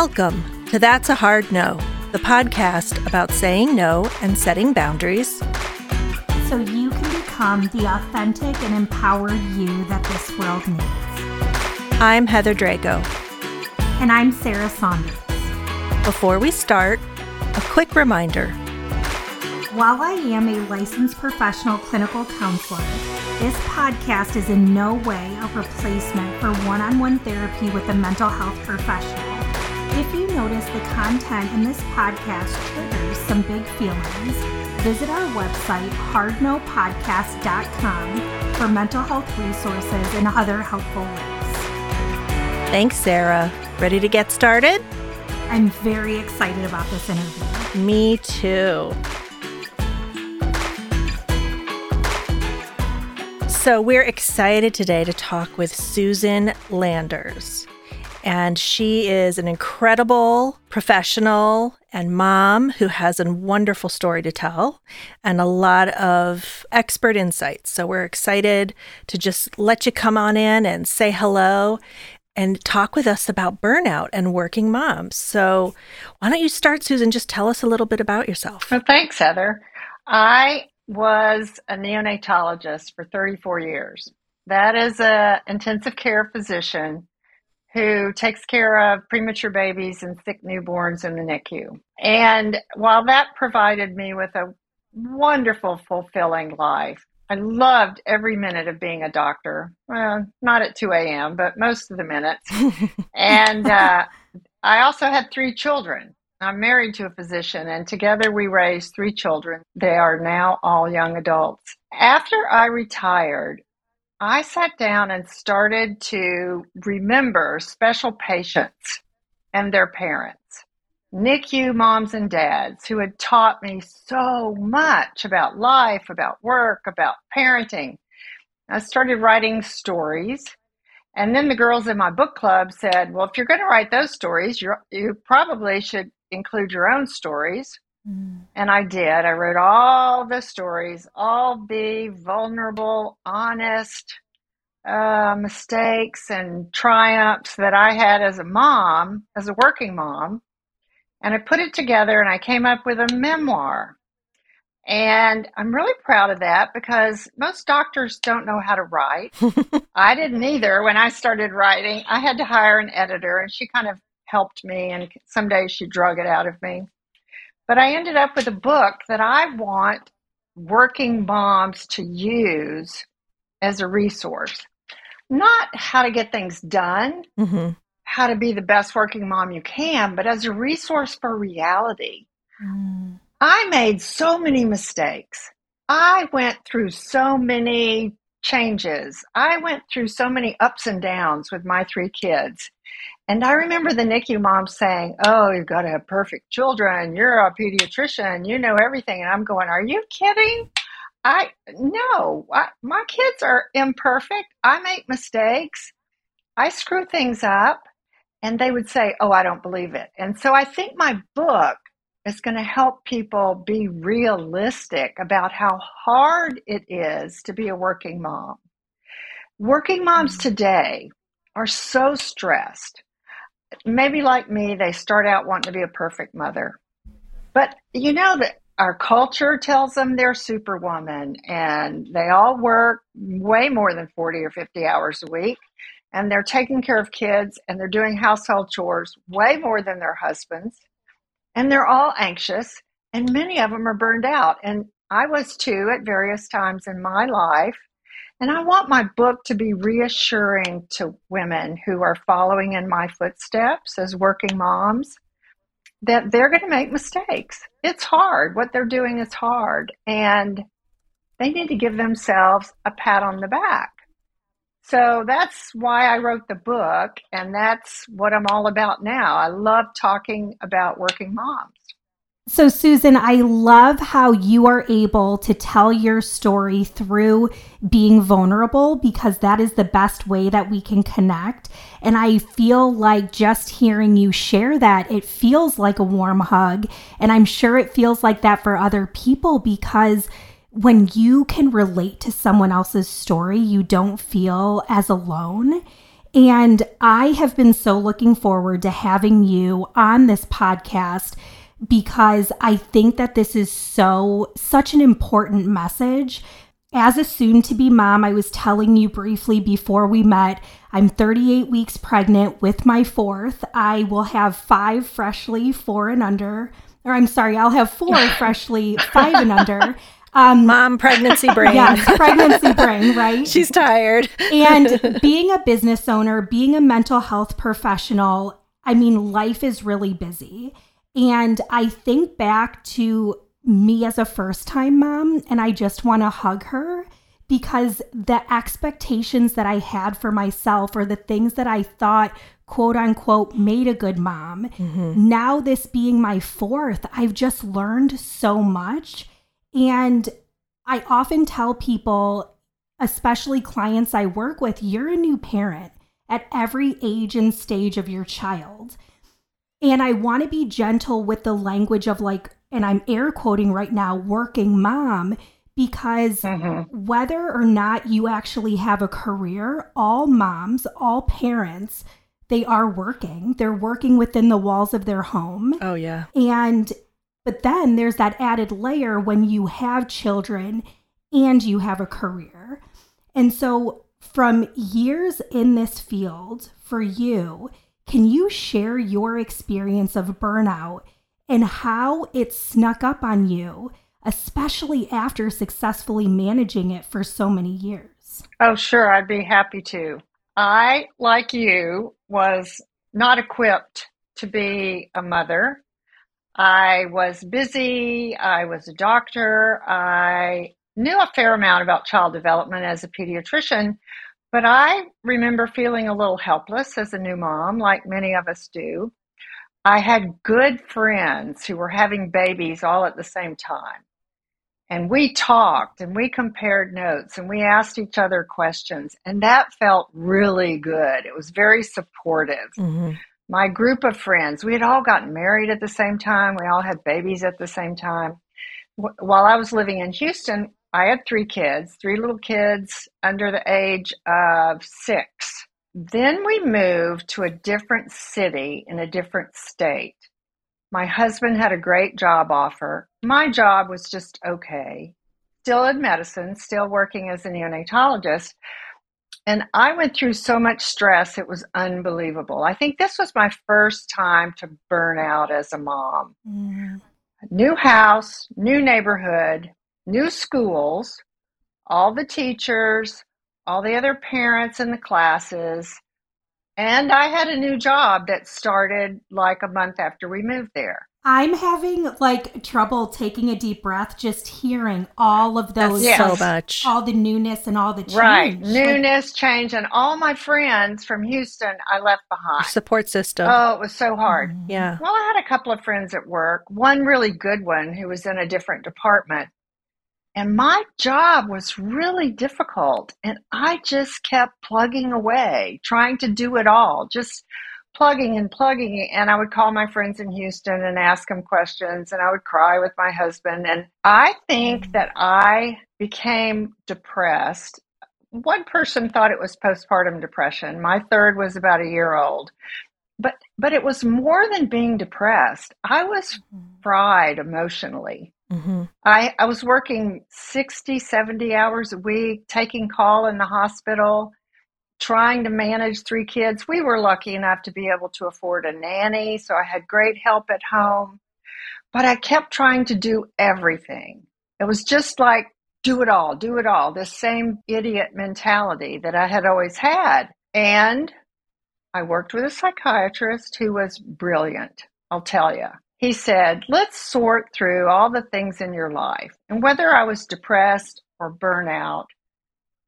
Welcome to That's a Hard No, the podcast about saying no and setting boundaries so you can become the authentic and empowered you that this world needs. I'm Heather Drago. And I'm Sarah Saunders. Before we start, a quick reminder. While I am a licensed professional clinical counselor, this podcast is in no way a replacement for one on one therapy with a mental health professional. If you notice the content in this podcast triggers some big feelings, visit our website, hardnopodcast.com, for mental health resources and other helpful links. Thanks, Sarah. Ready to get started? I'm very excited about this interview. Me too. So, we're excited today to talk with Susan Landers. And she is an incredible professional and mom who has a wonderful story to tell and a lot of expert insights. So, we're excited to just let you come on in and say hello and talk with us about burnout and working moms. So, why don't you start, Susan? Just tell us a little bit about yourself. Well, thanks, Heather. I was a neonatologist for 34 years. That is a intensive care physician who takes care of premature babies and sick newborns in the NICU. And while that provided me with a wonderful, fulfilling life, I loved every minute of being a doctor. Well, not at 2 a.m., but most of the minutes. and uh, I also had three children. I'm married to a physician, and together we raised three children. They are now all young adults. After I retired, I sat down and started to remember special patients and their parents, NICU moms and dads who had taught me so much about life, about work, about parenting. I started writing stories and then the girls in my book club said, well, if you're going to write those stories, you you probably should include your own stories. Mm. And I did. I wrote all the stories, all the vulnerable, honest uh, mistakes and triumphs that I had as a mom, as a working mom. And I put it together and I came up with a memoir. And I'm really proud of that because most doctors don't know how to write. I didn't either when I started writing. I had to hire an editor and she kind of helped me and some days she drug it out of me. But I ended up with a book that I want working moms to use as a resource. Not how to get things done, mm-hmm. how to be the best working mom you can, but as a resource for reality. Mm. I made so many mistakes. I went through so many changes. I went through so many ups and downs with my three kids. And I remember the NICU mom saying, Oh, you've got to have perfect children. You're a pediatrician. You know everything. And I'm going, Are you kidding? I no, I, my kids are imperfect. I make mistakes. I screw things up. And they would say, Oh, I don't believe it. And so I think my book is going to help people be realistic about how hard it is to be a working mom. Working moms mm-hmm. today are so stressed. Maybe like me, they start out wanting to be a perfect mother. But you know that our culture tells them they're superwoman and they all work way more than 40 or 50 hours a week and they're taking care of kids and they're doing household chores way more than their husbands and they're all anxious and many of them are burned out and i was too at various times in my life and i want my book to be reassuring to women who are following in my footsteps as working moms that they're going to make mistakes it's hard what they're doing is hard and they need to give themselves a pat on the back so that's why I wrote the book, and that's what I'm all about now. I love talking about working moms. So, Susan, I love how you are able to tell your story through being vulnerable because that is the best way that we can connect. And I feel like just hearing you share that, it feels like a warm hug. And I'm sure it feels like that for other people because when you can relate to someone else's story, you don't feel as alone. And I have been so looking forward to having you on this podcast because I think that this is so, such an important message. As a soon to be mom, I was telling you briefly before we met, I'm 38 weeks pregnant with my fourth. I will have five freshly four and under, or I'm sorry, I'll have four freshly five and under. Um, Mom, pregnancy brain. Yes, pregnancy brain, right? She's tired. and being a business owner, being a mental health professional, I mean, life is really busy. And I think back to me as a first time mom, and I just want to hug her because the expectations that I had for myself or the things that I thought, quote unquote, made a good mom, mm-hmm. now this being my fourth, I've just learned so much. And I often tell people, especially clients I work with, you're a new parent at every age and stage of your child. And I want to be gentle with the language of like, and I'm air quoting right now, working mom, because mm-hmm. whether or not you actually have a career, all moms, all parents, they are working. They're working within the walls of their home. Oh, yeah. And, but then there's that added layer when you have children and you have a career. And so, from years in this field for you, can you share your experience of burnout and how it snuck up on you, especially after successfully managing it for so many years? Oh, sure. I'd be happy to. I, like you, was not equipped to be a mother. I was busy. I was a doctor. I knew a fair amount about child development as a pediatrician, but I remember feeling a little helpless as a new mom, like many of us do. I had good friends who were having babies all at the same time. And we talked and we compared notes and we asked each other questions. And that felt really good. It was very supportive. Mm-hmm. My group of friends, we had all gotten married at the same time. We all had babies at the same time. While I was living in Houston, I had three kids, three little kids under the age of six. Then we moved to a different city in a different state. My husband had a great job offer. My job was just okay. Still in medicine, still working as a neonatologist. And I went through so much stress, it was unbelievable. I think this was my first time to burn out as a mom. Mm. New house, new neighborhood, new schools, all the teachers, all the other parents in the classes. And I had a new job that started like a month after we moved there. I'm having like trouble taking a deep breath just hearing all of those yes. so much. All the newness and all the change. Right. Newness, like, change, and all my friends from Houston I left behind. Support system. Oh, it was so hard. Mm-hmm. Yeah. Well, I had a couple of friends at work, one really good one who was in a different department. And my job was really difficult. And I just kept plugging away, trying to do it all, just plugging and plugging. And I would call my friends in Houston and ask them questions, and I would cry with my husband. And I think that I became depressed. One person thought it was postpartum depression. My third was about a year old. But but it was more than being depressed. I was mm-hmm. fried emotionally. Mm-hmm. I, I was working 60, 70 hours a week, taking call in the hospital, trying to manage three kids. We were lucky enough to be able to afford a nanny, so I had great help at home. But I kept trying to do everything. It was just like, do it all, do it all, this same idiot mentality that I had always had. And I worked with a psychiatrist who was brilliant, I'll tell you he said, let's sort through all the things in your life. And whether I was depressed or burnout,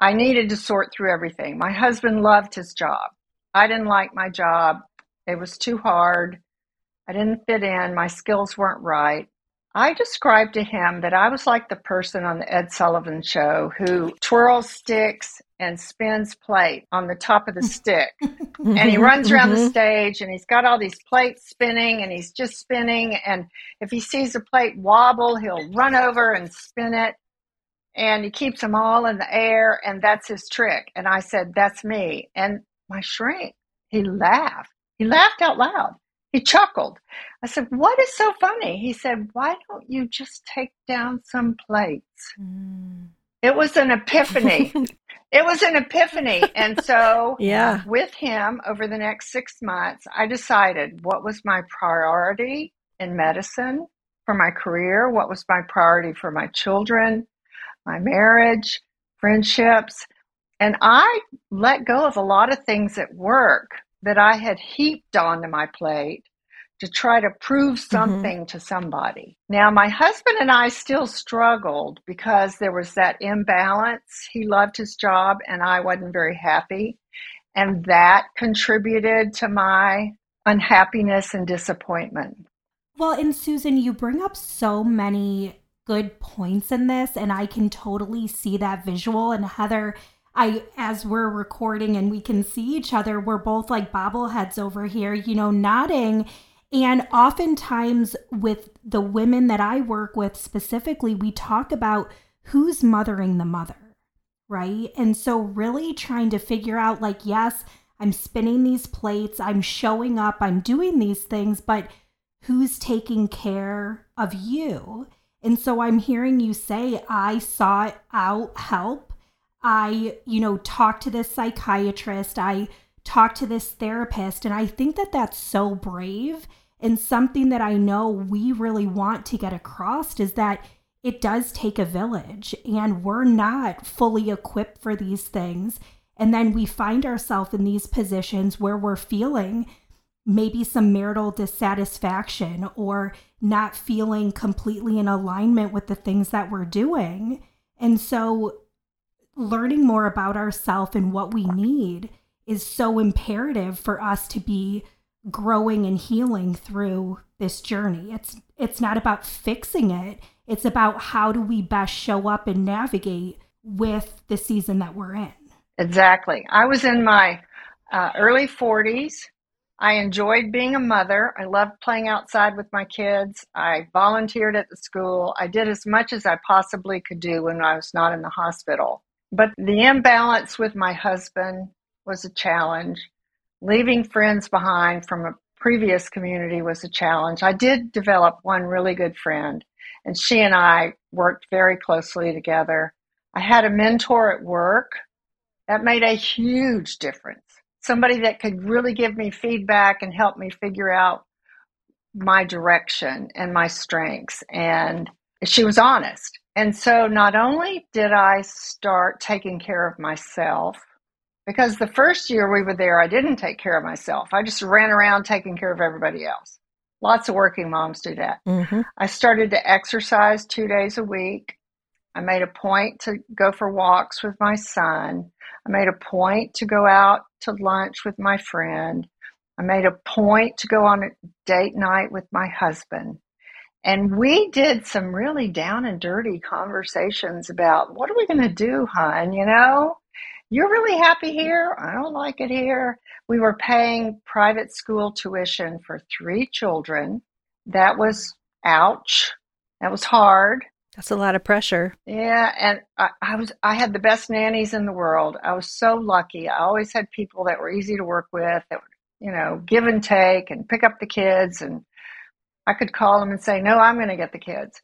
I needed to sort through everything. My husband loved his job. I didn't like my job. It was too hard. I didn't fit in. My skills weren't right. I described to him that I was like the person on the Ed Sullivan show who twirls sticks and spins plate on the top of the stick. and he runs around mm-hmm. the stage and he's got all these plates spinning and he's just spinning. And if he sees a plate wobble, he'll run over and spin it. And he keeps them all in the air and that's his trick. And I said, that's me. And my shrink. He laughed. He laughed out loud. He chuckled. I said, What is so funny? He said, Why don't you just take down some plates? Mm. It was an epiphany. it was an epiphany. And so, yeah. with him over the next six months, I decided what was my priority in medicine for my career, what was my priority for my children, my marriage, friendships. And I let go of a lot of things at work that I had heaped onto my plate to try to prove mm-hmm. something mm-hmm. to somebody. Now, my husband and I still struggled because there was that imbalance. He loved his job and I wasn't very happy. And that contributed to my unhappiness and disappointment. Well, and Susan, you bring up so many good points in this, and I can totally see that visual. And Heather, I as we're recording and we can see each other, we're both like bobbleheads over here, you know, nodding. And oftentimes with the women that I work with specifically, we talk about who's mothering the mother, right? And so really trying to figure out like, yes, I'm spinning these plates, I'm showing up, I'm doing these things, but who's taking care of you? And so I'm hearing you say, I sought out help I, you know, talked to this psychiatrist, I talked to this therapist, and I think that that's so brave. And something that I know we really want to get across is that it does take a village, and we're not fully equipped for these things. And then we find ourselves in these positions where we're feeling maybe some marital dissatisfaction or not feeling completely in alignment with the things that we're doing. And so learning more about ourselves and what we need is so imperative for us to be growing and healing through this journey. It's it's not about fixing it. It's about how do we best show up and navigate with the season that we're in. Exactly. I was in my uh, early 40s. I enjoyed being a mother. I loved playing outside with my kids. I volunteered at the school. I did as much as I possibly could do when I was not in the hospital. But the imbalance with my husband was a challenge. Leaving friends behind from a previous community was a challenge. I did develop one really good friend, and she and I worked very closely together. I had a mentor at work that made a huge difference. Somebody that could really give me feedback and help me figure out my direction and my strengths. And she was honest. And so not only did I start taking care of myself, because the first year we were there, I didn't take care of myself. I just ran around taking care of everybody else. Lots of working moms do that. Mm-hmm. I started to exercise two days a week. I made a point to go for walks with my son. I made a point to go out to lunch with my friend. I made a point to go on a date night with my husband. And we did some really down and dirty conversations about what are we going to do, hon? You know, you're really happy here. I don't like it here. We were paying private school tuition for three children. That was ouch. That was hard. That's a lot of pressure. Yeah, and I, I, was I had the best nannies in the world. I was so lucky. I always had people that were easy to work with, that would, you know, give and take and pick up the kids and I could call them and say, no, I'm going to get the kids.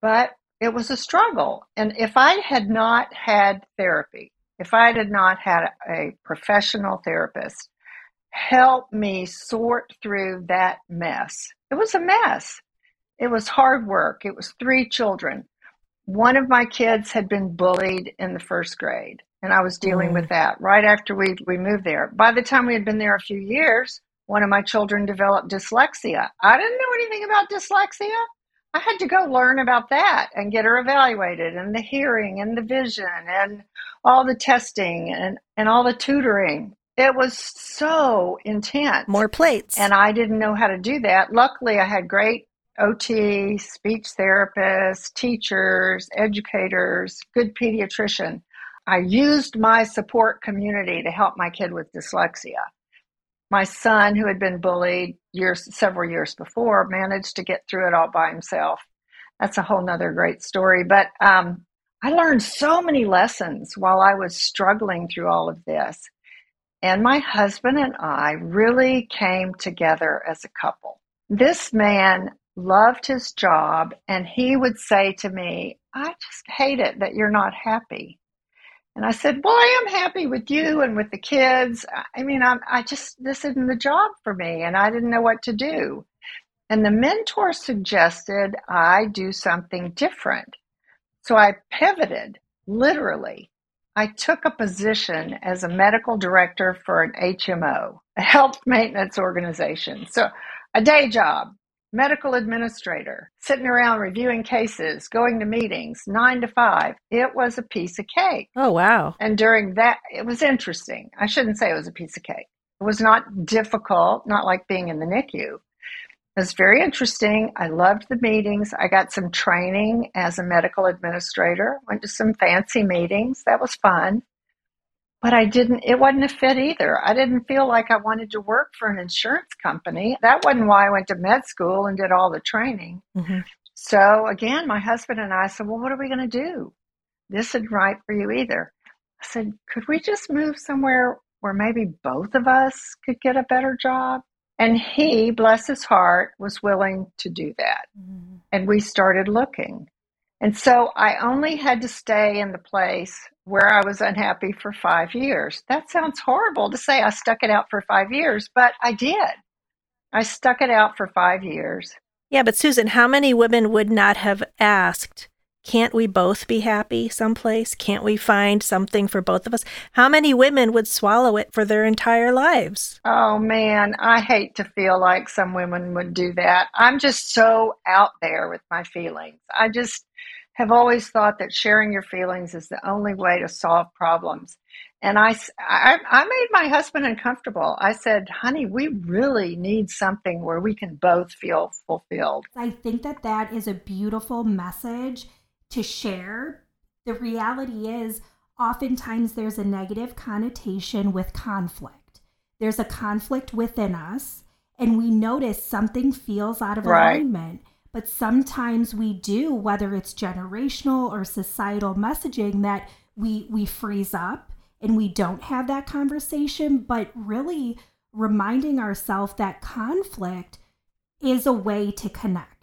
But it was a struggle. And if I had not had therapy, if I had not had a professional therapist help me sort through that mess, it was a mess. It was hard work. It was three children. One of my kids had been bullied in the first grade, and I was dealing mm. with that right after we, we moved there. By the time we had been there a few years, one of my children developed dyslexia. I didn't know anything about dyslexia. I had to go learn about that and get her evaluated and the hearing and the vision and all the testing and, and all the tutoring. It was so intense. More plates. And I didn't know how to do that. Luckily, I had great OT, speech therapists, teachers, educators, good pediatrician. I used my support community to help my kid with dyslexia my son, who had been bullied years, several years before, managed to get through it all by himself. That's a whole nother great story. But um, I learned so many lessons while I was struggling through all of this. And my husband and I really came together as a couple. This man loved his job, and he would say to me, I just hate it that you're not happy. And I said, Well, I am happy with you and with the kids. I mean, I'm, I just, this isn't the job for me, and I didn't know what to do. And the mentor suggested I do something different. So I pivoted, literally. I took a position as a medical director for an HMO, a health maintenance organization. So a day job, medical administrator, sitting around reviewing cases, going to meetings, nine to five. It was a piece of cake. Oh, wow. And during that, it was interesting. I shouldn't say it was a piece of cake. It was not difficult, not like being in the NICU. It was very interesting. I loved the meetings. I got some training as a medical administrator, went to some fancy meetings. That was fun. But I didn't, it wasn't a fit either. I didn't feel like I wanted to work for an insurance company. That wasn't why I went to med school and did all the training. Mm-hmm. So again, my husband and I said, Well, what are we going to do? This isn't right for you either. I said, Could we just move somewhere where maybe both of us could get a better job? And he, bless his heart, was willing to do that. Mm-hmm. And we started looking. And so I only had to stay in the place where I was unhappy for five years. That sounds horrible to say I stuck it out for five years, but I did. I stuck it out for five years. Yeah, but Susan, how many women would not have asked, can't we both be happy someplace? Can't we find something for both of us? How many women would swallow it for their entire lives? Oh man, I hate to feel like some women would do that. I'm just so out there with my feelings. I just have always thought that sharing your feelings is the only way to solve problems. And I, I, I made my husband uncomfortable. I said, honey, we really need something where we can both feel fulfilled. I think that that is a beautiful message to share. The reality is, oftentimes there's a negative connotation with conflict. There's a conflict within us, and we notice something feels out of right. alignment. But sometimes we do, whether it's generational or societal messaging, that we we freeze up and we don't have that conversation. But really reminding ourselves that conflict is a way to connect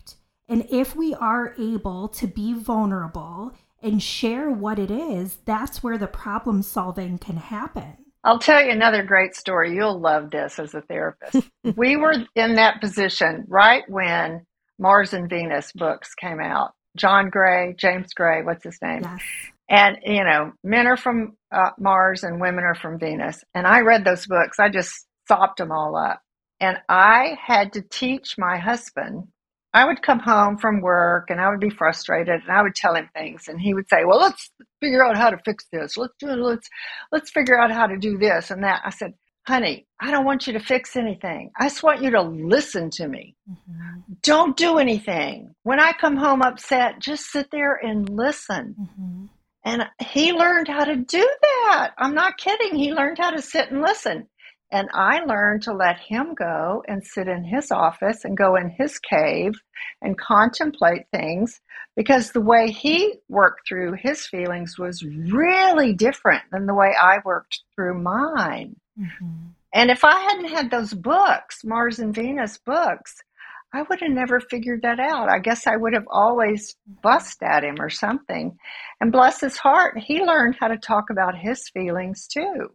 and if we are able to be vulnerable and share what it is, that's where the problem solving can happen. I'll tell you another great story. You'll love this as a therapist. we were in that position right when Mars and Venus books came out. John Gray, James Gray, what's his name? Yes. And, you know, men are from uh, Mars and women are from Venus. And I read those books. I just sopped them all up. And I had to teach my husband I would come home from work and I would be frustrated and I would tell him things and he would say, "Well, let's figure out how to fix this. Let's do let's let's figure out how to do this and that." I said, "Honey, I don't want you to fix anything. I just want you to listen to me. Mm-hmm. Don't do anything. When I come home upset, just sit there and listen." Mm-hmm. And he learned how to do that. I'm not kidding. He learned how to sit and listen. And I learned to let him go and sit in his office and go in his cave and contemplate things because the way he worked through his feelings was really different than the way I worked through mine. Mm-hmm. And if I hadn't had those books, Mars and Venus books, I would have never figured that out. I guess I would have always bust at him or something. And bless his heart, he learned how to talk about his feelings too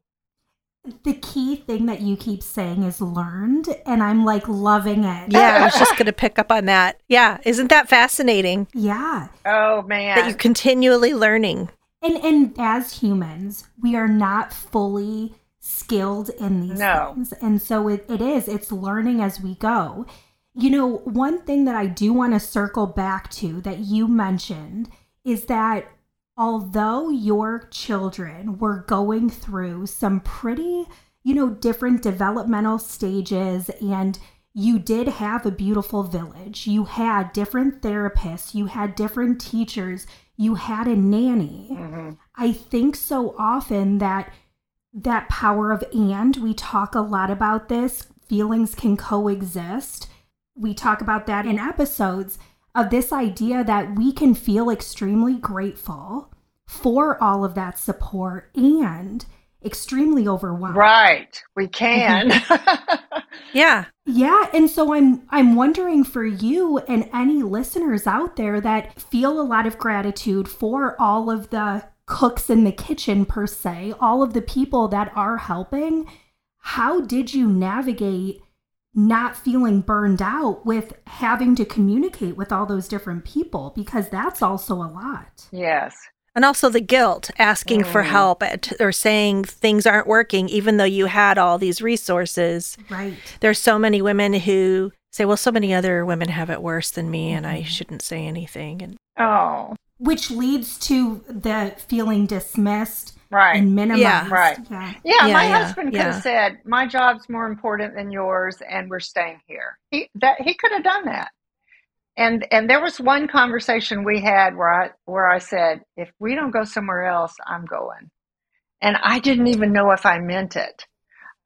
the key thing that you keep saying is learned and i'm like loving it. Yeah i was just going to pick up on that. Yeah isn't that fascinating? Yeah. Oh man. that you're continually learning. And and as humans we are not fully skilled in these no. things and so it, it is. It's learning as we go. You know one thing that i do want to circle back to that you mentioned is that although your children were going through some pretty, you know, different developmental stages and you did have a beautiful village. You had different therapists, you had different teachers, you had a nanny. Mm-hmm. I think so often that that power of and we talk a lot about this, feelings can coexist. We talk about that in episodes of this idea that we can feel extremely grateful for all of that support and extremely overwhelmed. Right. We can. yeah. Yeah, and so I'm I'm wondering for you and any listeners out there that feel a lot of gratitude for all of the cooks in the kitchen per se, all of the people that are helping, how did you navigate not feeling burned out with having to communicate with all those different people because that's also a lot. Yes. And also the guilt, asking mm. for help or saying things aren't working, even though you had all these resources. Right. There's so many women who say, well, so many other women have it worse than me, and I mm-hmm. shouldn't say anything. And Oh. Which leads to the feeling dismissed right. and minimized. Yeah, right. Yeah, yeah, yeah my yeah, husband could have said, "My job's more important than yours, and we're staying here." He that he could have done that and and there was one conversation we had where I where I said, if we don't go somewhere else, I'm going. And I didn't even know if I meant it.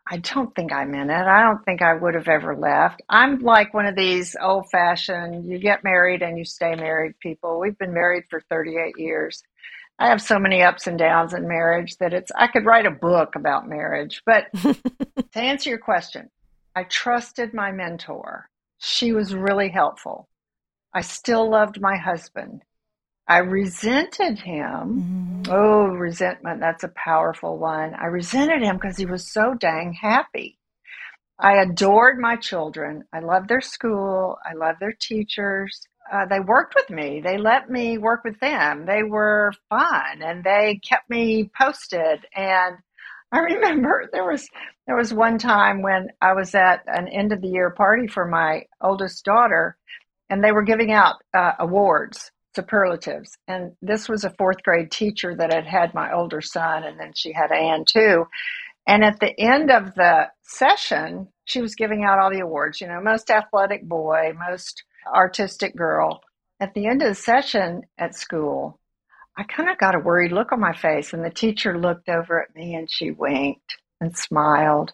I don't think I meant it. I don't think I would have ever left. I'm like one of these old fashioned, you get married and you stay married people. We've been married for 38 years. I have so many ups and downs in marriage that it's, I could write a book about marriage. But to answer your question, I trusted my mentor. She was really helpful. I still loved my husband. I resented him. Mm-hmm. Oh, resentment, that's a powerful one. I resented him because he was so dang happy. I adored my children. I loved their school. I loved their teachers. Uh, they worked with me. They let me work with them. They were fun and they kept me posted. And I remember there was there was one time when I was at an end of the year party for my oldest daughter, and they were giving out uh, awards, superlatives. And this was a fourth grade teacher that had had my older son, and then she had Anne too. And at the end of the session, she was giving out all the awards, you know, most athletic boy, most artistic girl. At the end of the session at school, I kind of got a worried look on my face, and the teacher looked over at me and she winked and smiled.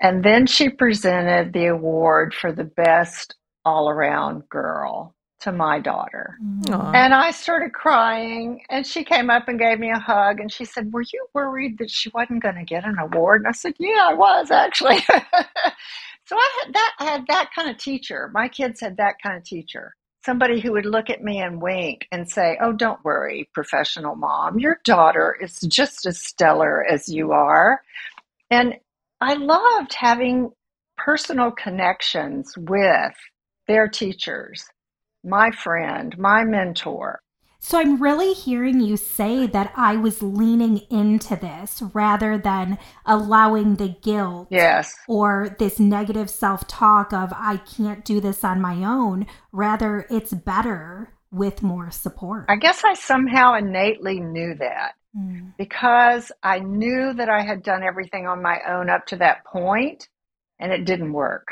And then she presented the award for the best all around girl to my daughter. Mm-hmm. Aww. And I started crying and she came up and gave me a hug and she said, Were you worried that she wasn't going to get an award? And I said, Yeah, I was actually. so I had that I had that kind of teacher. My kids had that kind of teacher. Somebody who would look at me and wink and say, Oh, don't worry, professional mom. Your daughter is just as stellar as you are. And I loved having personal connections with their teachers, my friend, my mentor. So I'm really hearing you say that I was leaning into this rather than allowing the guilt. Yes. Or this negative self talk of I can't do this on my own. Rather, it's better with more support. I guess I somehow innately knew that mm. because I knew that I had done everything on my own up to that point and it didn't work.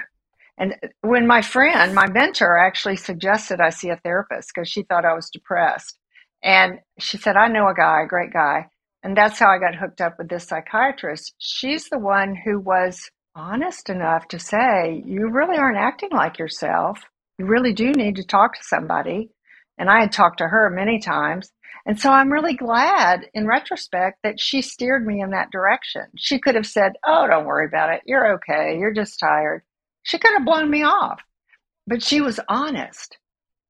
And when my friend, my mentor, actually suggested I see a therapist because she thought I was depressed. And she said, I know a guy, a great guy. And that's how I got hooked up with this psychiatrist. She's the one who was honest enough to say, You really aren't acting like yourself. You really do need to talk to somebody. And I had talked to her many times. And so I'm really glad in retrospect that she steered me in that direction. She could have said, Oh, don't worry about it. You're okay. You're just tired. She could have blown me off, but she was honest.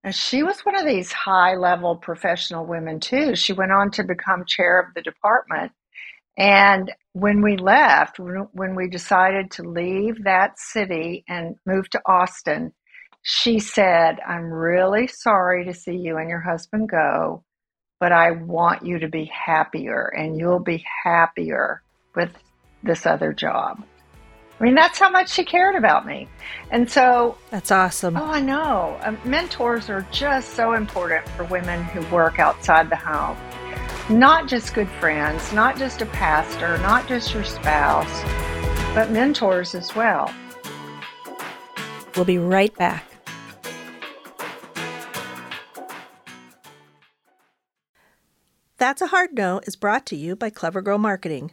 And she was one of these high level professional women, too. She went on to become chair of the department. And when we left, when we decided to leave that city and move to Austin, she said, I'm really sorry to see you and your husband go, but I want you to be happier and you'll be happier with this other job. I mean, that's how much she cared about me. And so. That's awesome. Oh, I know. Um, mentors are just so important for women who work outside the home. Not just good friends, not just a pastor, not just your spouse, but mentors as well. We'll be right back. That's a Hard No is brought to you by Clever Girl Marketing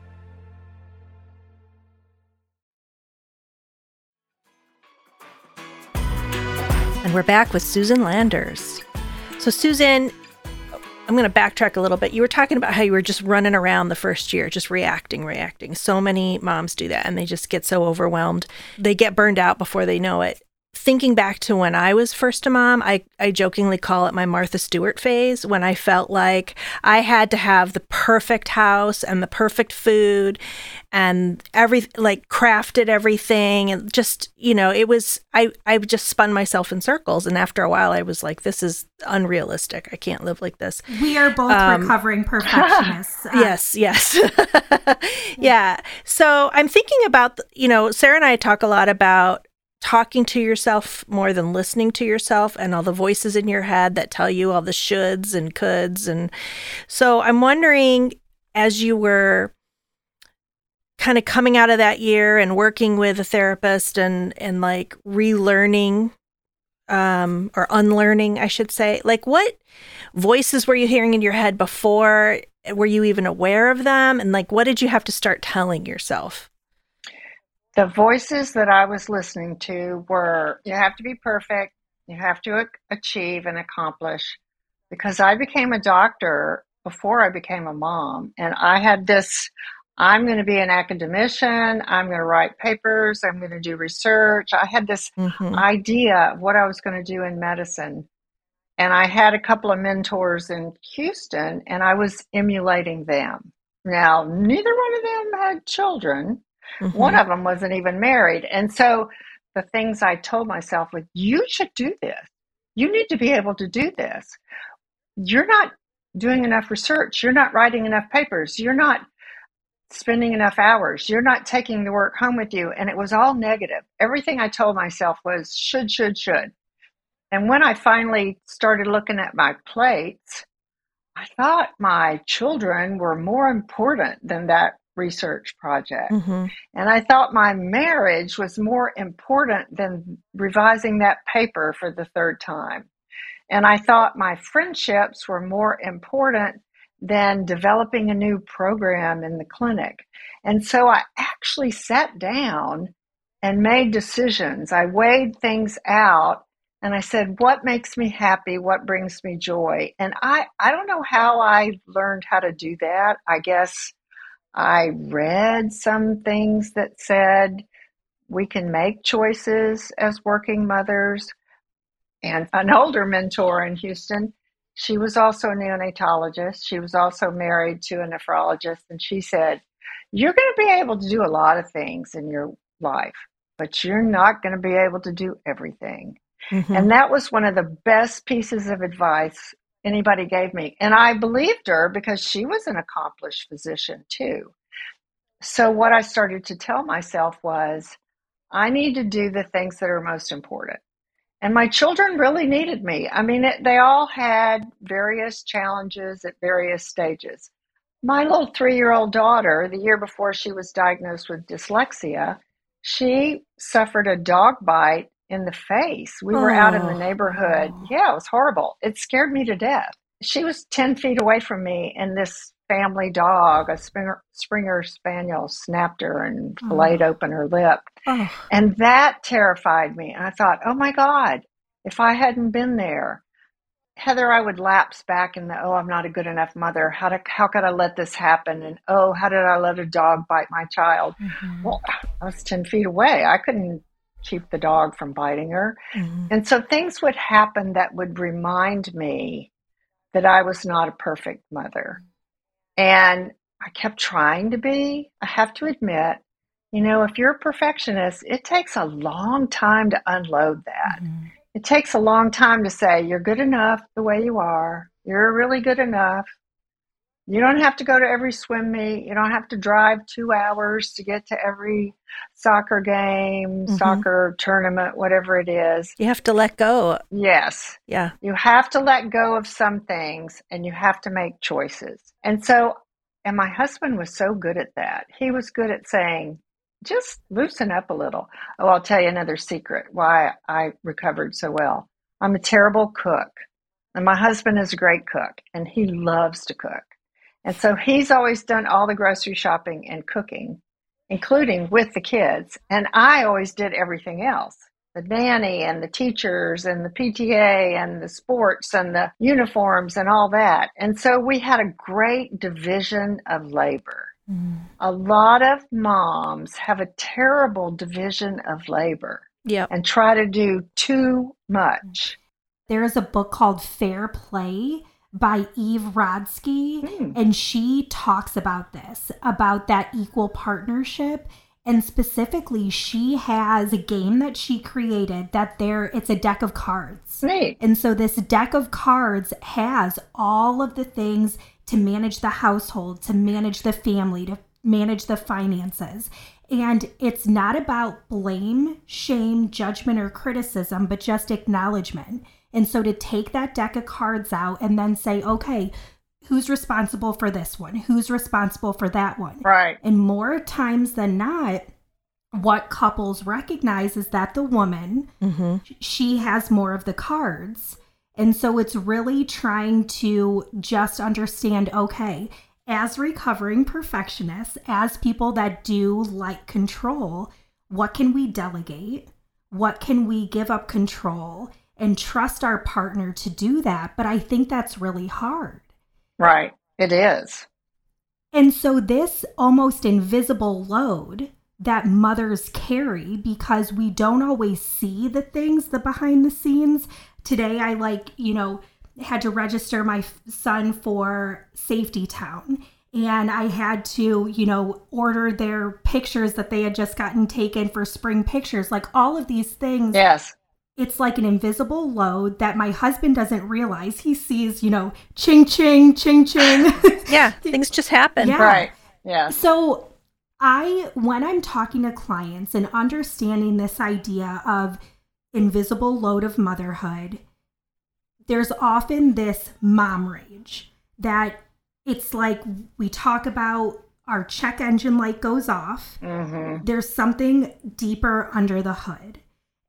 And we're back with Susan Landers. So, Susan, I'm going to backtrack a little bit. You were talking about how you were just running around the first year, just reacting, reacting. So many moms do that and they just get so overwhelmed. They get burned out before they know it thinking back to when I was first a mom, I, I jokingly call it my Martha Stewart phase when I felt like I had to have the perfect house and the perfect food and every like crafted everything and just you know it was I I just spun myself in circles and after a while I was like this is unrealistic I can't live like this. We are both um, recovering perfectionists. yes, yes. yeah. So I'm thinking about you know Sarah and I talk a lot about talking to yourself more than listening to yourself and all the voices in your head that tell you all the shoulds and coulds. And so i'm wondering as you were kind of coming out of that year and working with a therapist and and like relearning um or unlearning i should say like what voices were you hearing in your head before? Were you even aware of them? And like what did you have to start telling yourself the voices that I was listening to were you have to be perfect, you have to achieve and accomplish. Because I became a doctor before I became a mom, and I had this I'm going to be an academician, I'm going to write papers, I'm going to do research. I had this mm-hmm. idea of what I was going to do in medicine. And I had a couple of mentors in Houston, and I was emulating them. Now, neither one of them had children, Mm-hmm. One of them wasn't even married. And so the things I told myself was, you should do this. You need to be able to do this. You're not doing enough research. You're not writing enough papers. You're not spending enough hours. You're not taking the work home with you. And it was all negative. Everything I told myself was should, should, should. And when I finally started looking at my plates, I thought my children were more important than that research project. Mm-hmm. And I thought my marriage was more important than revising that paper for the third time. And I thought my friendships were more important than developing a new program in the clinic. And so I actually sat down and made decisions. I weighed things out and I said, what makes me happy? What brings me joy? And I, I don't know how I learned how to do that. I guess I read some things that said we can make choices as working mothers. And an older mentor in Houston, she was also a neonatologist. She was also married to a nephrologist. And she said, You're going to be able to do a lot of things in your life, but you're not going to be able to do everything. Mm-hmm. And that was one of the best pieces of advice anybody gave me. And I believed her because she was an accomplished physician too. So what I started to tell myself was, I need to do the things that are most important. And my children really needed me. I mean, it, they all had various challenges at various stages. My little three year old daughter, the year before she was diagnosed with dyslexia, she suffered a dog bite in the face. We were out in the Oh. neighborhood. Yeah, it was horrible. It scared me to death. She was 10 feet away from me, and this family dog, a Springer, Springer Spaniel, snapped her and filleted open her lip. Oh, And that terrified me. And I thought, oh my God, if I hadn't been there, Heather, I would lapse back in the, oh, I'm not a good enough mother. How, to, how could I let this happen? And oh, how did I let a dog bite my child? mhm, Well, I was 10 feet away. I couldn't keep the dog from biting her. mhm. And so things would happen that would remind me that I was not a perfect mother. And I kept trying to be. I have to admit, you know, if you're a perfectionist, it takes a long time to unload that. Mhm. It takes a long time to say, you're good enough the way you are. You're really good enough. You don't have to go to every swim meet. You don't have to drive two hours to get to every soccer game, Mhm. soccer tournament, whatever it is. You have to let go. Yes, Yeah. you have to let go of some things and you have to make choices. And so, and my husband was so good at that. He was good at saying, just loosen up a little. Oh, I'll tell you another secret why I recovered so well. I'm a terrible cook, and my husband is a great cook, and he loves to cook. And so he's always done all the grocery shopping and cooking, including with the kids. And I always did everything else the nanny and the teachers and the PTA and the sports and the uniforms and all that. And so we had a great division of labor. Mhm. A lot of moms have a terrible division of labor Yep. and try to do too much. There is a book called Fair Play by Eve Rodsky, Hmm. and she talks about this about that equal partnership. And specifically, she has a game that she created that there it's a deck of cards. Neat. And so this deck of cards has all of the things to manage the household, to manage the family, to manage the finances. And it's not about blame, shame, judgment, or criticism, but just acknowledgement. And so to take that deck of cards out and then say, okay, who's responsible for this one? Who's responsible for that one? Right. And more times than not, what couples recognize is that the woman hmm she has more of the cards. And so it's really trying to just understand okay, as recovering perfectionists, as people that do like control, what can we delegate? What can we give up control and trust our partner to do that? But I think that's really hard. Right. It is. And so, this almost invisible load that mothers carry because we don't always see the things, the behind the scenes. Today, I like, you know, had to register my son for Safety Town. And I had to, you know, order their pictures that they had just gotten taken for spring pictures. Like all of these things Yes. It's like an invisible load that my husband doesn't realize. He sees, you know, ching ching, ching ching. Yeah. Things just happen. Yeah. Right. Yes. So, I, when I'm talking to clients and understanding this idea of invisible load of motherhood, there's often this mom rage that it's like we talk about our check engine light goes off Mm-hmm. there's something deeper under the hood.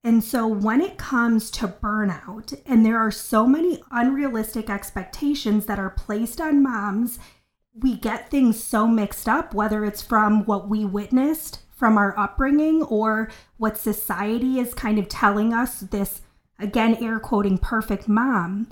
And so when it comes to burnout, and there are so many unrealistic expectations that are placed on moms, we get things so mixed up, whether it's from what we witnessed from our upbringing or what society is kind of telling us this, again, air quoting, perfect mom.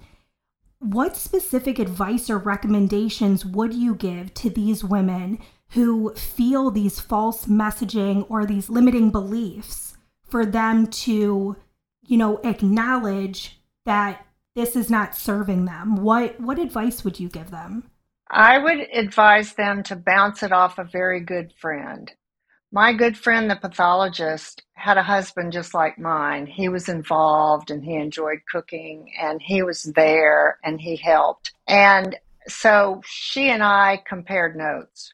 What specific advice or recommendations would you give to these women who feel these false messaging or these limiting beliefs for them to, you know, acknowledge that this is not serving them? What what advice would you give them? I would advise them to bounce it off a very good friend. My good friend, the pathologist, had a husband just like mine. He was involved and he enjoyed cooking and he was there and he helped. And so she and I compared notes.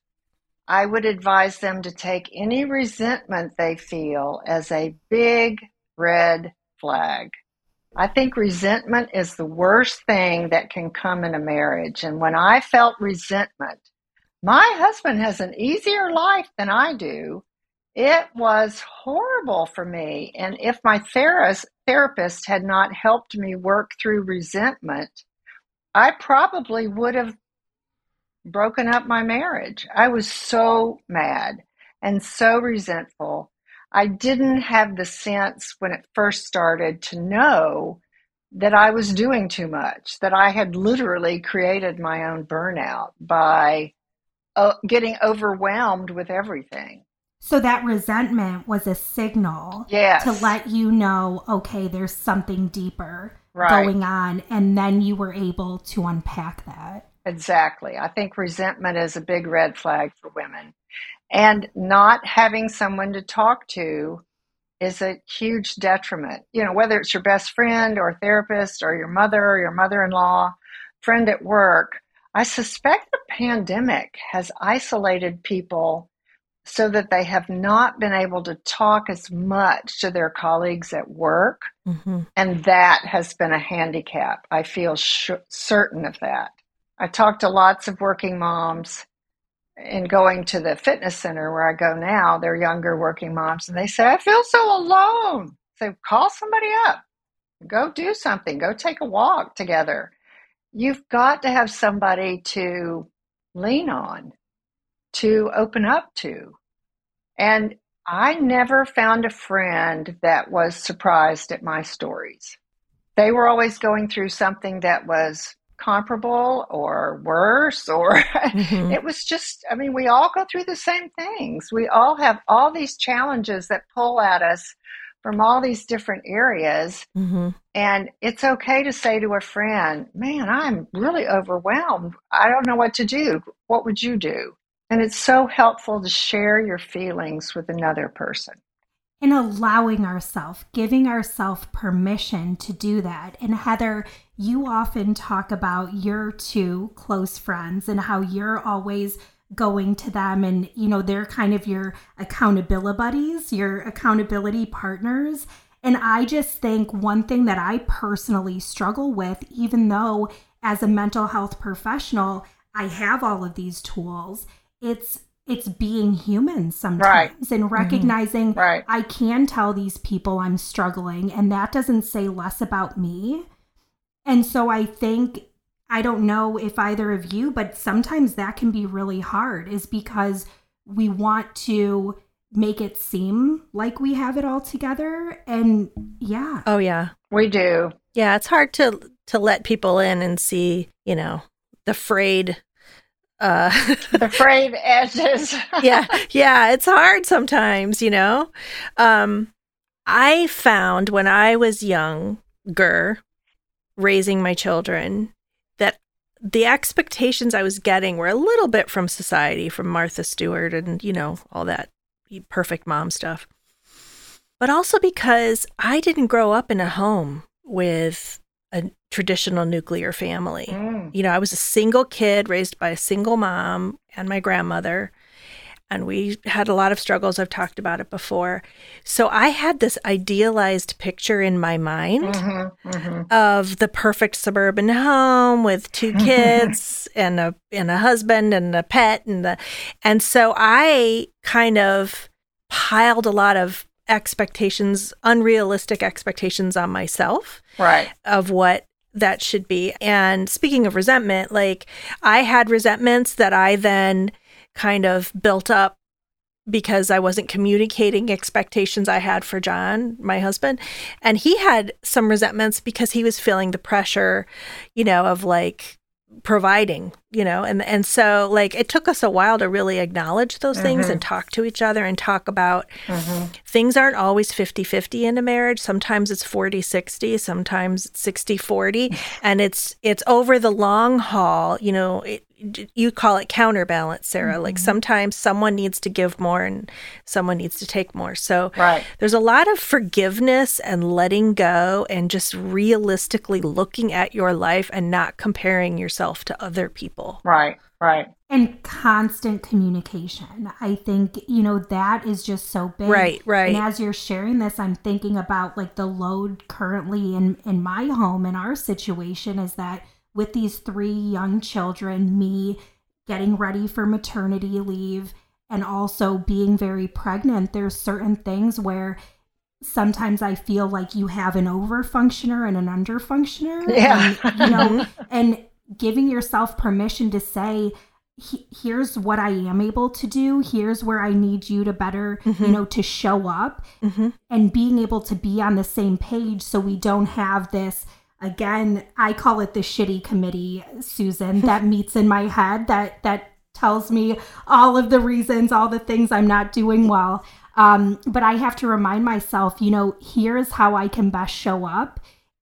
I would advise them to take any resentment they feel as a big red flag. I think resentment is the worst thing that can come in a marriage. And when I felt resentment, my husband has an easier life than I do. it was horrible for me. And if my therapist, had not helped me work through resentment, I probably would have broken up my marriage. I was so mad and so resentful. I didn't have the sense when it first started to know that I was doing too much, that I had literally created my own burnout by uh, getting overwhelmed with everything. So that resentment was a signal yes. to let you know, okay, there's something deeper right. going on. And then you were able to unpack that. Exactly. I think resentment is a big red flag for women. And not having someone to talk to is a huge detriment. You know, whether it's your best friend or therapist or your mother or your mother in law, friend at work, I suspect the pandemic has isolated people so that they have not been able to talk as much to their colleagues at work. Mm-hmm. And that has been a handicap. I feel sh- certain of that. I talked to lots of working moms and going to the fitness center where I go now, they're younger working moms, and they say, I feel so alone. So call somebody up, go do something, go take a walk together. You've got to have somebody to lean on, to open up to. And I never found a friend that was surprised at my stories. They were always going through something that was comparable or worse or mm-hmm. it was just i mean we all go through the same things we all have all these challenges that pull at us from all these different areas mm-hmm. and it's okay to say to a friend man i'm really overwhelmed i don't know what to do what would you do and it's so helpful to share your feelings with another person and allowing ourselves, giving ourselves permission to do that. And Heather, you often talk about your two close friends and how you're always going to them and you know they're kind of your accountability buddies your accountability partners and i just think one thing that i personally struggle with even though as a mental health professional i have all of these tools it's it's being human sometimes right. and mm-hmm. recognizing mm-hmm. right. I can tell these people I'm struggling and that doesn't say less about me. And so I think I don't know if either of you, but sometimes that can be really hard is because we want to make it seem like we have it all together and yeah. Oh yeah. We do. Yeah, it's hard to to let people in and see, you know, the frayed uh the frayed edges yeah yeah it's hard sometimes you know um i found when i was younger raising my children that the expectations i was getting were a little bit from society from martha stewart and you know all that perfect mom stuff but also because i didn't grow up in a home with a traditional nuclear family. Mm. You know, I was a single kid raised by a single mom and my grandmother. And we had a lot of struggles. I've talked about it before. So I had this idealized picture in my mind mm-hmm, mm-hmm. of the perfect suburban home with two kids and a and a husband and a pet and the and so I kind of piled a lot of expectations, unrealistic expectations on myself. Right. Of what that should be. And speaking of resentment, like I had resentments that I then kind of built up because I wasn't communicating expectations I had for John, my husband. And he had some resentments because he was feeling the pressure, you know, of like providing you know and and so like it took us a while to really acknowledge those mm-hmm. things and mm-hmm. talk to each other and talk about mm-hmm. things aren't always 50-50 in a marriage sometimes it's 40-60 sometimes it's 60-40 and it's it's over the long haul you know it, you call it counterbalance sarah mm-hmm. like sometimes someone needs to give more and someone needs to take more so right. there's a lot of forgiveness and letting go and just realistically looking at your life and not comparing yourself to other people right right. And constant communication. I think you know that is just so big. Right right. And as you're sharing this i'm thinking about like the load currently in in my home in our situation is that with these three young children, me getting ready for maternity leave, and also being very pregnant, there's certain things where sometimes I feel like you have an over functioner and an under functioner. Yeah. And, you know, and giving yourself permission to say, here's what I am able to do. Here's where I need you to better, mm-hmm. you know, to show up mm-hmm. and being able to be on the same page so we don't have this. Again, I call it the shitty committee, Susan, that meets in my head that that tells me all of the reasons, all the things I'm not doing well. Um, but I have to remind myself, you know, here's how I can best show up.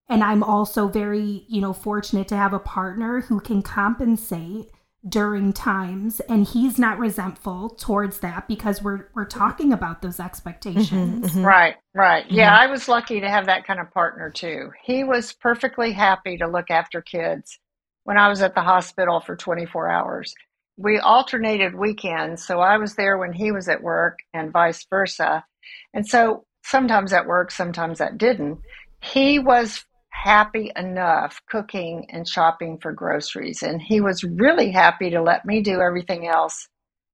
And I'm also very, you know, fortunate to have a partner who can compensate during times and he's not resentful towards that because we're we're talking about those expectations. Mm-hmm, mm-hmm. Right, right. Mm-hmm. Yeah, I was lucky to have that kind of partner too. He was perfectly happy to look after kids when I was at the hospital for 24 hours we alternated weekends. So I was there when he was at work and vice versa. And so sometimes that worked, sometimes that didn't. He was happy enough cooking and shopping for groceries. And he was really happy to let me do everything else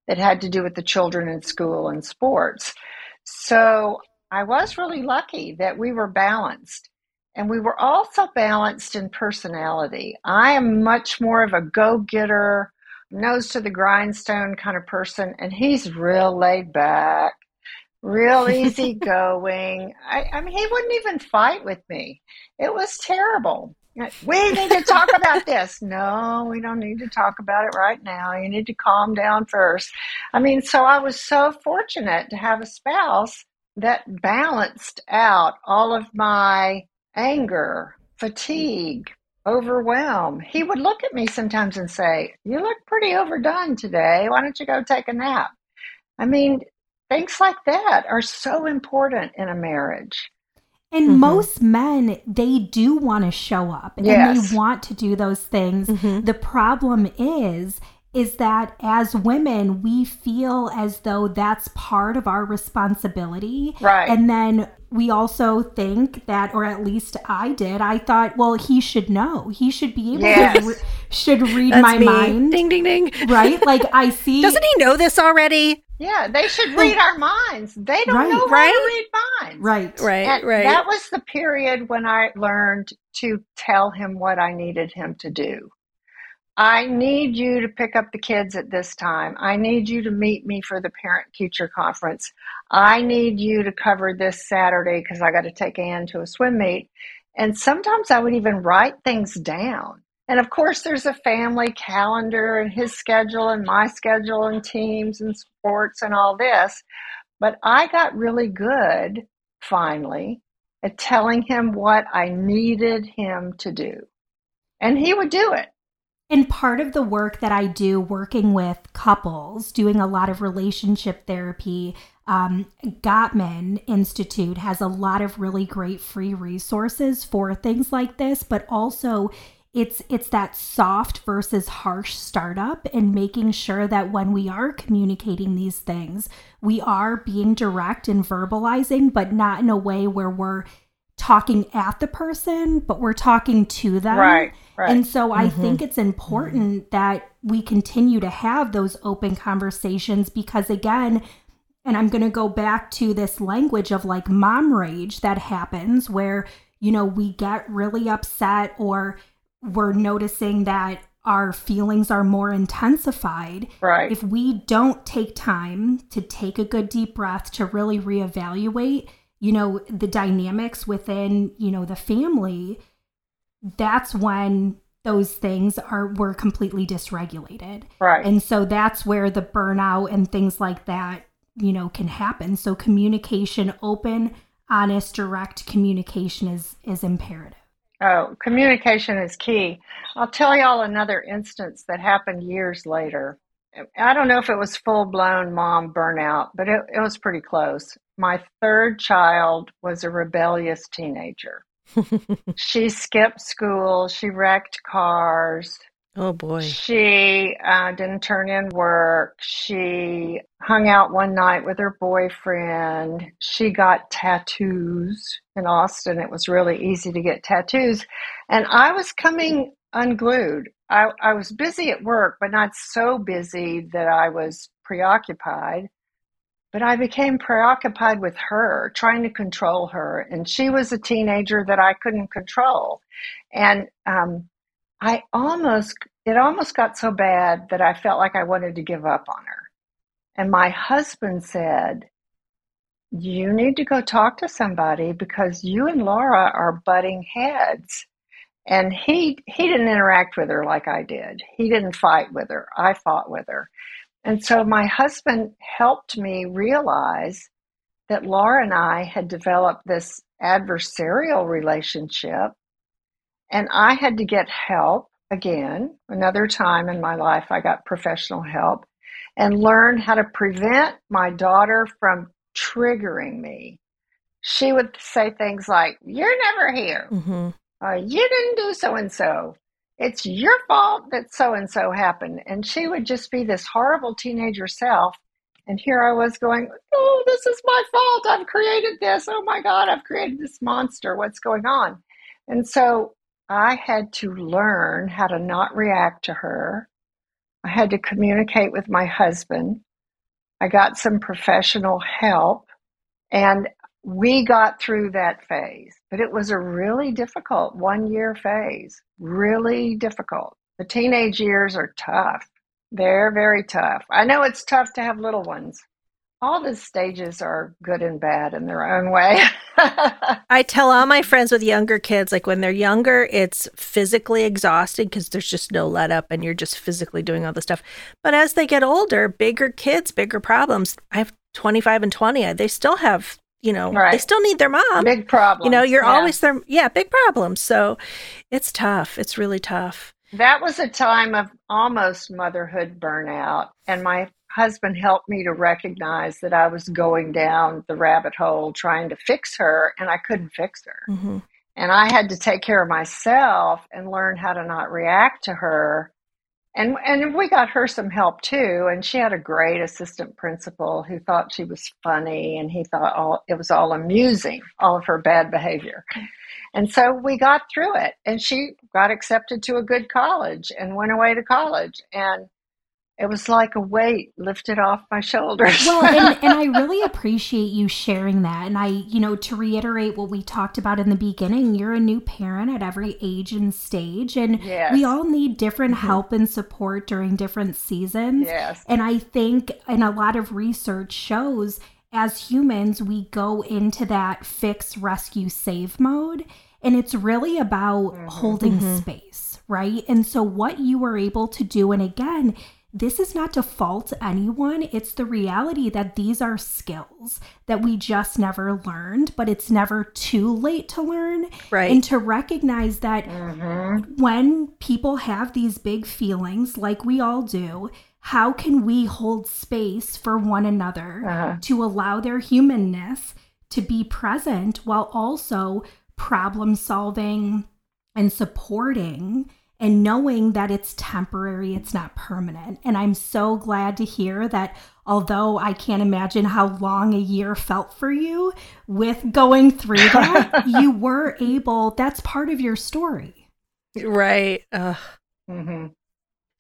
that had to do with the children in school and sports. So I was really lucky that we were balanced. And we were also balanced in personality. I am much more of a go getter, nose to the grindstone kind of person, and he's real laid back, real easygoing. I, I mean, he wouldn't even fight with me. It was terrible. We need to talk about this. No, we don't need to talk about it right now. You need to calm down first. I mean, so I was so fortunate to have a spouse that balanced out all of my anger, fatigue, overwhelm. He would look at me sometimes and say, You look pretty overdone today. Why don't you go take a nap? I mean, things like that are so important in a marriage. And mm-hmm. most men, they do want to show up and they want to do those things. Mm-hmm. The problem is, is that as women, we feel as though that's part of our responsibility. Right. And then we also think that, or at least I did, I thought, well, he should know. He should be able yes. to, re- should read my me. mind. Ding, ding, ding. Right? Like I see. Doesn't he know this already? Yeah, they should read our minds. They don't right. know how right? to read minds. Right, right, and right. That was the period when I learned to tell him what I needed him to do. I need you to pick up the kids at this time. I need you to meet me for the parent teacher conference. I need you to cover this Saturday because I got to take Ann to a swim meet. And sometimes I would even write things down. And of course, there's a family calendar and his schedule and my schedule and teams and sports and all this. But I got really good finally at telling him what I needed him to do. And he would do it. And part of the work that I do working with couples, doing a lot of relationship therapy, um, Gottman Institute has a lot of really great free resources for things like this, but also it's it's that soft versus harsh startup and making sure that when we are communicating these things, we are being direct and verbalizing, but not in a way where we're talking at the person, but we're talking to them. Right. right. And so I mm-hmm. think it's important mm-hmm. that we continue to have those open conversations because, again, and I'm going to go back to this language of like mom rage that happens where, you know, we get really upset or we're noticing that our feelings are more intensified. Right. If we don't take time to take a good deep breath to really reevaluate you know the dynamics within you know the family that's when those things are were completely dysregulated. Right. And so that's where the burnout and things like that you know can happen. So communication open honest direct communication is is imperative. Oh communication is key. I'll tell y'all another instance that happened years later. I don't know if it was full blown mom burnout, but it, it was pretty close. My third child was a rebellious teenager. she skipped school, she wrecked cars. Oh boy. She uh, didn't turn in work. She hung out one night with her boyfriend. She got tattoos in Austin. It was really easy to get tattoos. And I was coming unglued. I, I was busy at work, but not so busy that I was preoccupied, but I became preoccupied with her, trying to control her. And she was a teenager that I couldn't control. And um, I almost, it almost got so bad that I felt like I wanted to give up on her. And my husband said, You need to go talk to somebody because you and Laura are butting heads. And he he didn't interact with her like I did. He didn't fight with her. I fought with her. And so my husband helped me realize that Laura and I had developed this adversarial relationship and I had to get help again. Another time in my life I got professional help and learn how to prevent my daughter from triggering me. She would say things like, You're never here. Mm-hmm. Uh, you didn't do so and so. It's your fault that so and so happened. And she would just be this horrible teenager self. And here I was going, Oh, this is my fault. I've created this. Oh my God, I've created this monster. What's going on? And so I had to learn how to not react to her I had to communicate with my husband. I got some professional help and we got through that phase. But it was a really difficult one year phase, really difficult. The teenage years are tough. They're very tough. I know it's tough to have little ones all the stages are good and bad in their own way. I tell all my friends with younger kids, like when they're younger, it's physically exhausting because there's just no let up and you're just physically doing all the stuff. But as they get older, bigger kids, bigger problems. I have 25 and 20. They still have, you know, right. they still need their mom. Big problem You know, you're yeah. always their, yeah, big problem So it's tough. It's really tough. That was a time of almost motherhood burnout. And my husband helped me to recognize that I was going down the rabbit hole trying to fix her and I couldn't fix her. Mm-hmm. And I had to take care of myself and learn how to not react to her. And and we got her some help too. And she had a great assistant principal who thought she was funny and he thought all it was all amusing, all of her bad behavior. And so we got through it. And she got accepted to a good college and went away to college. And it was like a weight lifted off my shoulders. well, and, and, I really appreciate you sharing that. And I, you know, to reiterate what we talked about in the beginning, you're a new parent at every age and stage. And yes. we all need different mm-hmm. help and support during different seasons. Yes. And I think, and a lot of research shows, as humans, we go into that fix, rescue, save mode. And it's really about mm-hmm. holding mm-hmm. space, right? And so, what you were able to do, and again, this is not to fault anyone. It's the reality that these are skills that we just never learned, but it's never too late to learn. Right. And to recognize that mm-hmm. when people have these big feelings, like we all do, how can we hold space for one another uh-huh. to allow their humanness to be present while also problem solving and supporting? And knowing that it's temporary, it's not permanent. And I'm so glad to hear that although I can't imagine how long a year felt for you with going through that, you were able, that's part of your story. Right. Mm-hmm.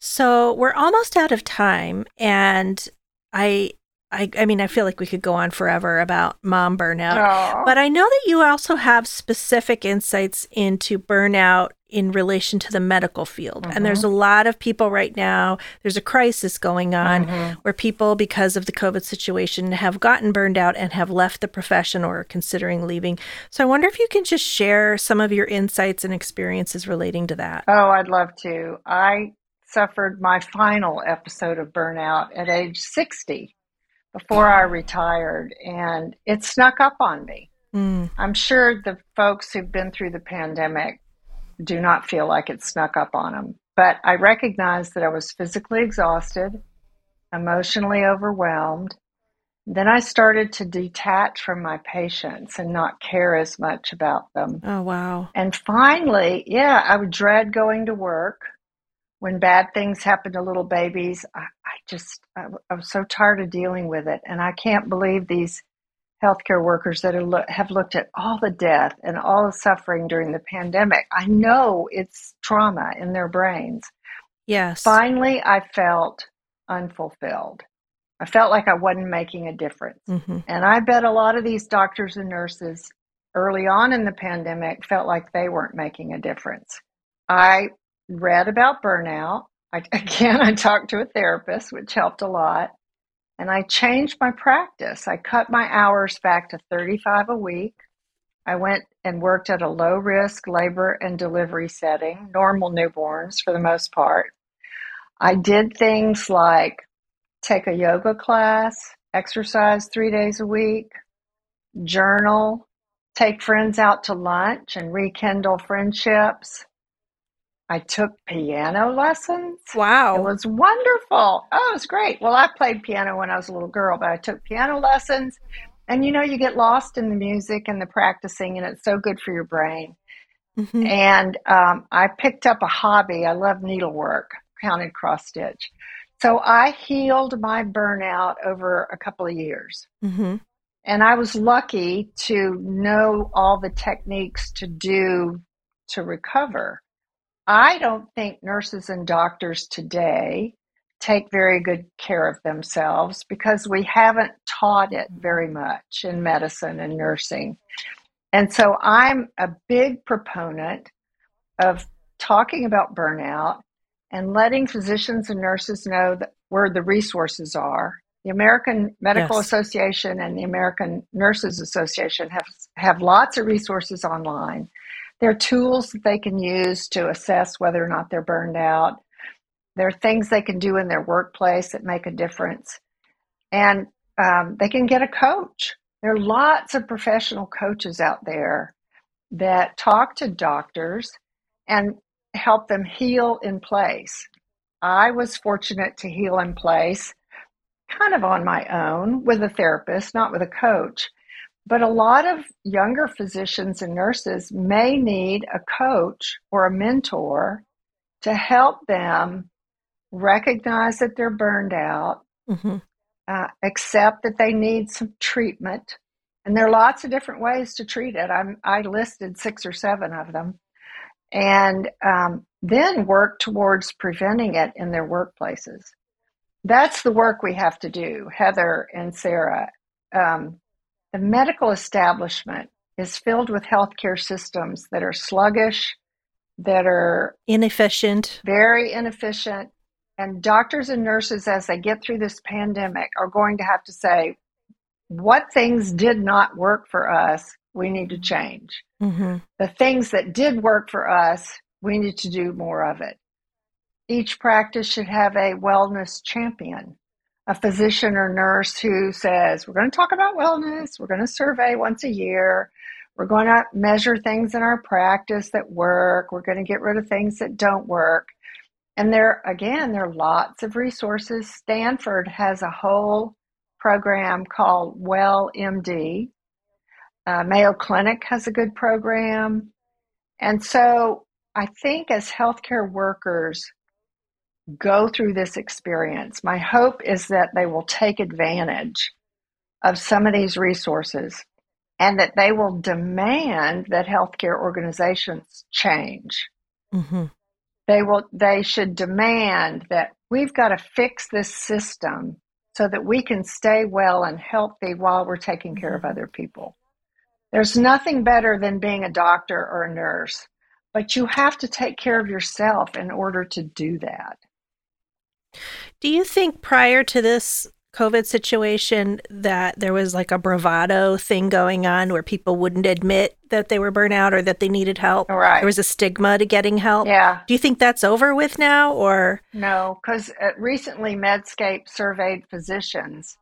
So we're almost out of time. And I I, I mean, I feel like we could go on forever about mom burnout, Aww. but I know that you also have specific insights into burnout in relation to the medical field. Mm-hmm. And there's mm-hmm. a lot of people right now, there's a crisis going on mm-hmm. where people, because of the COVID situation, have gotten burned out and have left the profession or are considering leaving. So I wonder if you can just share some of your insights and experiences relating to that. Oh, I'd love to. I suffered my final episode of burnout at age 60 before I retired, and it snuck up on me. Mm. I'm sure the folks who've been through the pandemic do not feel like it snuck up on them. But I recognized that I was physically exhausted, emotionally overwhelmed. Then I started to detach from my patients and not care as much about them. Oh, wow. And finally, yeah, I would dread going to work when bad things happen to little babies, I just, I, I, was so tired of dealing with it. And I can't believe these healthcare workers that lo- have looked at all the death and all the suffering during the pandemic. I know it's trauma in their brains. Yes. Finally, I felt unfulfilled. I felt like I wasn't making a difference. Mm-hmm. And I bet a lot of these doctors and nurses early on in the pandemic felt like they weren't making a difference. I read about burnout. I, again, I talked to a therapist, which helped a lot. And I changed my practice. I cut my hours back to 35 a week. I went and worked at a low risk labor and delivery setting, normal newborns for the most part. I did things like take a yoga class, exercise three days a week, journal, take friends out to lunch and rekindle friendships. I took piano lessons. Wow. It was wonderful. Oh, it was great. Well, I played piano when I was a little girl, but I took piano lessons. And you know, you get lost in the music and the practicing, and it's so good for your brain. Mhm. And um, I picked up a hobby. I love needlework, counted cross stitch. So I healed my burnout over a couple of years. Mhm. And I was lucky to know all the techniques to do to recover. I don't think nurses and doctors today take very good care of themselves because we haven't taught it very much in medicine and nursing. And so I'm a big proponent of talking about burnout and letting physicians and nurses know that where the resources are. The American Medical Yes. Association and the American Nurses Association have have lots of resources online. There are tools that they can use to assess whether or not they're burned out. There are things they can do in their workplace that make a difference. And um, they can get a coach. There are lots of professional coaches out there that talk to doctors and help them heal in place. I was fortunate to heal in place kind of on my own with a therapist, not with a coach. But a lot of younger physicians and nurses may need a coach or a mentor to help them recognize that they're burned out, Mhm. uh, accept that they need some treatment. And there are lots of different ways to treat it. I'm, I listed six or seven of them. And um, then work towards preventing it in their workplaces. That's the work we have to do, Heather and Sarah. Um, the medical establishment is filled with healthcare systems that are sluggish, that are Inefficient. very inefficient. And doctors and nurses, as they get through this pandemic, are going to have to say, what things did not work for us, we need to change. hmm The things that did work for us, we need to do more of it. Each practice should have a wellness champion, a physician or nurse who says, We're going to talk about wellness, we're going to survey once a year, we're going to measure things in our practice that work, we're going to get rid of things that don't work. And there, again, there are lots of resources. Stanford has a whole program called Well MD. Uh, Mayo Clinic has a good program. And so I think as healthcare workers go through this experience, my hope is that they will take advantage of some of these resources and that they will demand that healthcare organizations change. Hmm they will they should demand that we've got to fix this system so that we can stay well and healthy while we're taking care of other people. There's nothing better than being a doctor or a nurse but you have to take care of yourself in order to do that Do you think prior to this COVID situation that there was like a bravado thing going on where people wouldn't admit that they were burnt out or that they needed help? Right. There was a stigma to getting help. yeah Do you think that's over with now or? no because uh, recently medscape surveyed physicians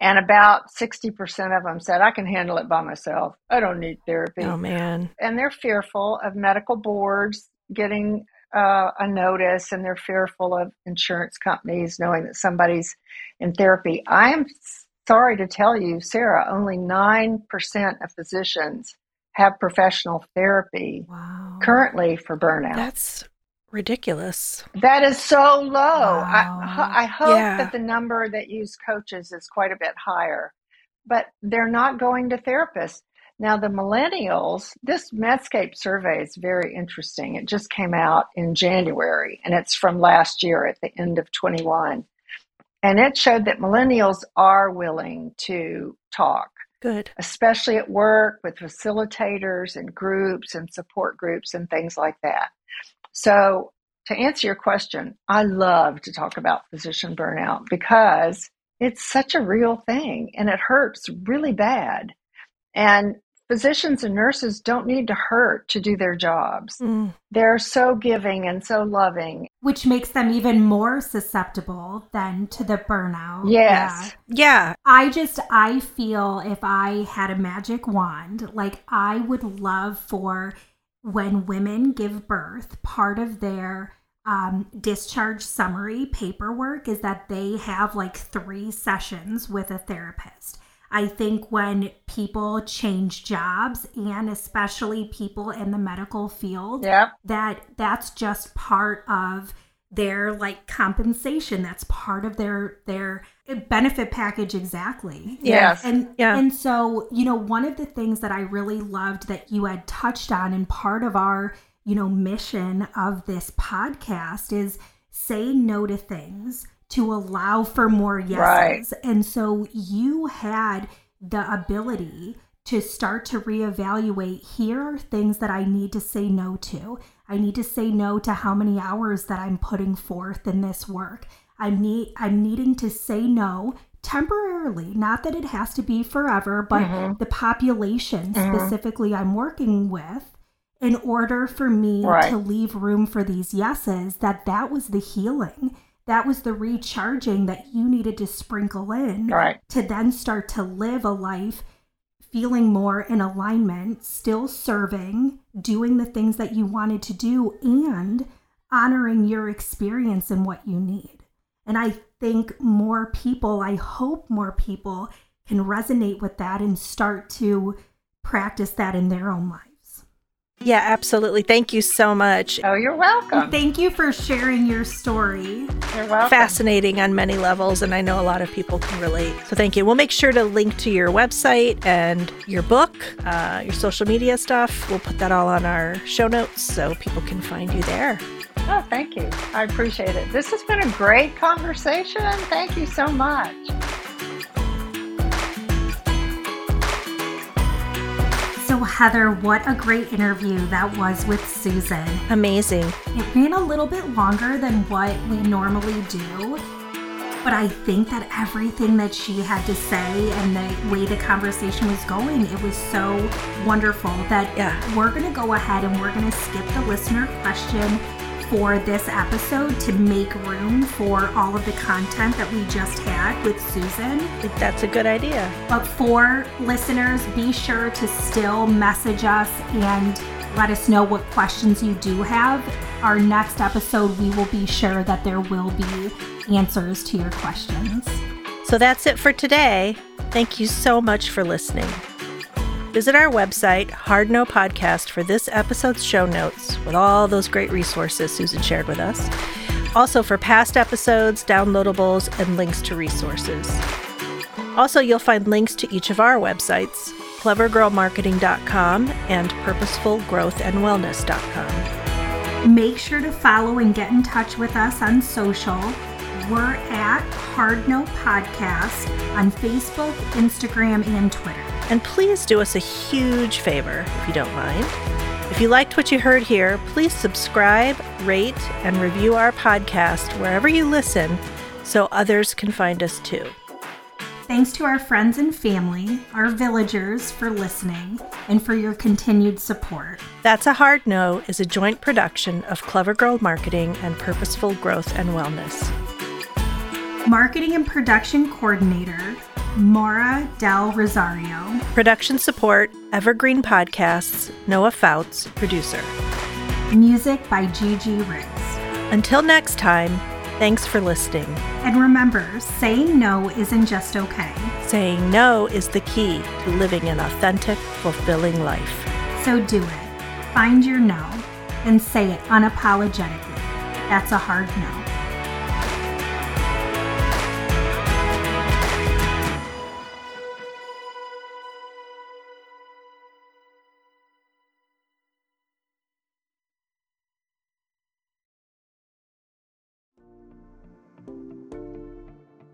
and about 60% of them said i can handle it by myself i don't need therapy Oh man. and they're fearful of medical boards getting uh, a notice and they're fearful of insurance companies knowing that somebody's in therapy. I am sorry to tell you, Sarah, only 9% of physicians have professional therapy Wow. currently for burnout. That's ridiculous. that is so low. I, I hope Yeah. that the number that use coaches is quite a bit higher, but they're not going to therapists. Now, the millennials, this Medscape survey is very interesting. It just came out in January and it's from last year at the end of 21. And it showed that millennials are willing to talk, Good. especially at work with facilitators and groups and support groups and things like that. So, to answer your question, I love to talk about physician burnout because it's such a real thing and it hurts really bad. And physicians and nurses don't need to hurt to do their jobs. Mm. They're so giving and so loving. Which makes them even more susceptible than to the burnout. Yes. Yeah. Yeah. I just I feel if I had a magic wand, like I would love for when women give birth, part of their um, discharge summary paperwork is that they have like three sessions with a therapist. I think when people change jobs and especially people in the medical field, Yep. that that's just part of their like compensation that's part of their their benefit package exactly Yes. and Yeah. and so you know one of the things that i really loved that you had touched on and part of our you know mission of this podcast is say no to things to allow for more yeses Right. and so you had the ability to start to reevaluate here are things that I need to say no to. I need to say no to how many hours that I'm putting forth in this work. I'm need I'm needing to say no temporarily, not that it has to be forever, but Mhm. the population Mhm. specifically I'm working with in order for me Right. to leave room for these yeses that that was the healing. That was the recharging that you needed to sprinkle in Right. to then start to live a life feeling more in alignment, still serving, doing the things that you wanted to do, and honoring your experience and what you need. And I think more people, I hope more people can resonate with that and start to practice that in their own lives. Yeah, absolutely. Thank you so much. Oh, you're welcome. Thank you for sharing your story. You're welcome. Fascinating on many levels, and I know a lot of people can relate. So, thank you. We'll make sure to link to your website and your book, uh, your social media stuff. We'll put that all on our show notes so people can find you there. Oh, thank you. I appreciate it. This has been a great conversation. Thank you so much. Heather, what a great interview that was with Susan. Amazing. It ran a little bit longer than what we normally do, but I think that everything that she had to say and the way the conversation was going, it was so wonderful that Yeah. we're going to go ahead and we're going to skip the listener question for this episode to make room for all of the content that we just had with Susan. That's a good idea. But for listeners, be sure to still message us and let us know what questions you do have. Our next episode, we will be sure that there will be answers to your questions. So that's it for today. Thank you so much for listening. Visit our website, Hard No Podcast, for this episode's show notes with all those great resources Susan shared with us. Also, for past episodes, downloadables, and links to resources. Also, you'll find links to each of our websites clevergirlmarketing.com and purposefulgrowthandwellness.com. Make sure to follow and get in touch with us on social. We're at Hard No Podcast on Facebook, Instagram, and Twitter. And please do us a huge favor, if you don't mind. If you liked what you heard here, please subscribe, rate, and review our podcast wherever you listen so others can find us too. Thanks to our friends and family, our villagers, for listening and for your continued support. That's a Hard No is a joint production of Clever Girl Marketing and Purposeful Growth and Wellness. Marketing and production coordinator, Maura Del Rosario. Production support, Evergreen Podcasts, Noah Fouts, producer. Music by Gigi Riggs. Until next time, thanks for listening. And remember, saying no isn't just okay. Saying no is the key to living an authentic, fulfilling life. So do it. Find your no and say it unapologetically. That's a hard no.